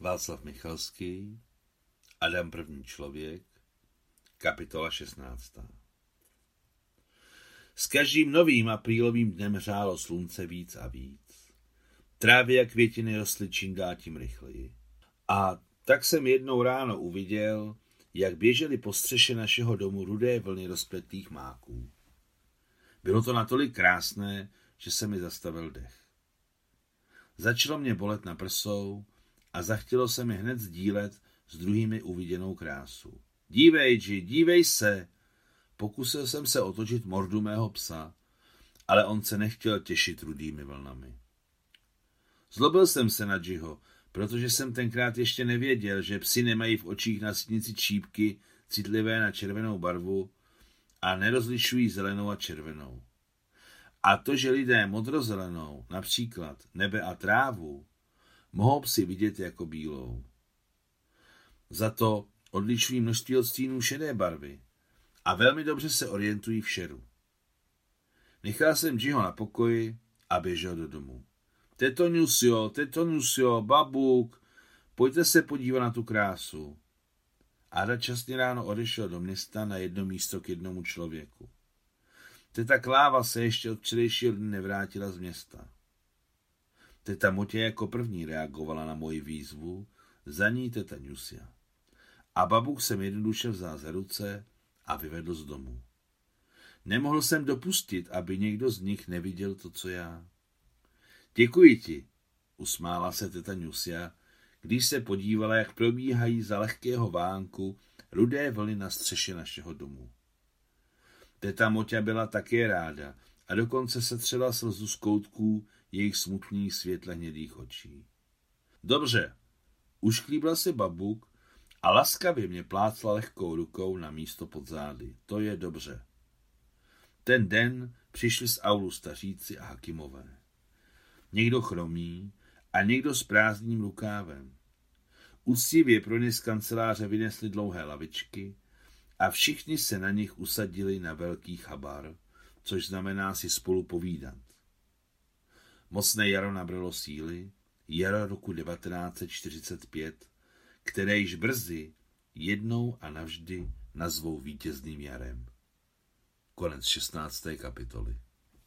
Václav Michalský, Adam první člověk, kapitola 16. S každým novým aprílovým dnem řálo slunce víc a víc. Trávy a květiny rostly čím dál tím rychleji. A tak jsem jednou ráno uviděl, jak běžely po střeše našeho domu rudé vlny rozpletých máků. Bylo to natolik krásné, že se mi zastavil dech. Začalo mě bolet na prsou a zachtělo se mi hned sdílet s druhými uviděnou krásu. Dívej, G, dívej se! Pokusil jsem se otočit mordu mého psa, ale on se nechtěl těšit rudými vlnami. Zlobil jsem se na Jiho, protože jsem tenkrát ještě nevěděl, že psi nemají v očích na sítnici čípky citlivé na červenou barvu a nerozlišují zelenou a červenou. A to, že lidé modrozelenou, například nebe a trávu, mohou psi vidět jako bílou. Za to odlišují množství odstínů šedé barvy a velmi dobře se orientují v šeru. Nechal jsem Jiho na pokoji a běžel do domu. Teto Nusio, teto Nusio, babuk, pojďte se podívat na tu krásu. Ada časně ráno odešel do města na jedno místo k jednomu člověku. Teta Kláva se ještě od včerejšího dne nevrátila z města. Teta Motě jako první reagovala na moji výzvu, za ní teta Nusia. A babuk jsem jednoduše vzal za ruce a vyvedl z domu. Nemohl jsem dopustit, aby někdo z nich neviděl to, co já. Děkuji ti, usmála se teta Nusia, když se podívala, jak probíhají za lehkého vánku rudé vlny na střeše našeho domu. Teta Moťa byla také ráda a dokonce se třela slzu z koutků jejich smutných světle hnědých očí. Dobře, ušklíbla se babuk a laskavě mě plácla lehkou rukou na místo pod zády. To je dobře. Ten den přišli z aulu staříci a hakimové. Někdo chromí a někdo s prázdným rukávem. Úctivě pro ně z kanceláře vynesli dlouhé lavičky a všichni se na nich usadili na velký chabar, což znamená si spolu povídat. Mocné jaro nabralo síly, jaro roku 1945, které již brzy jednou a navždy nazvou vítězným jarem. Konec 16. kapitoly.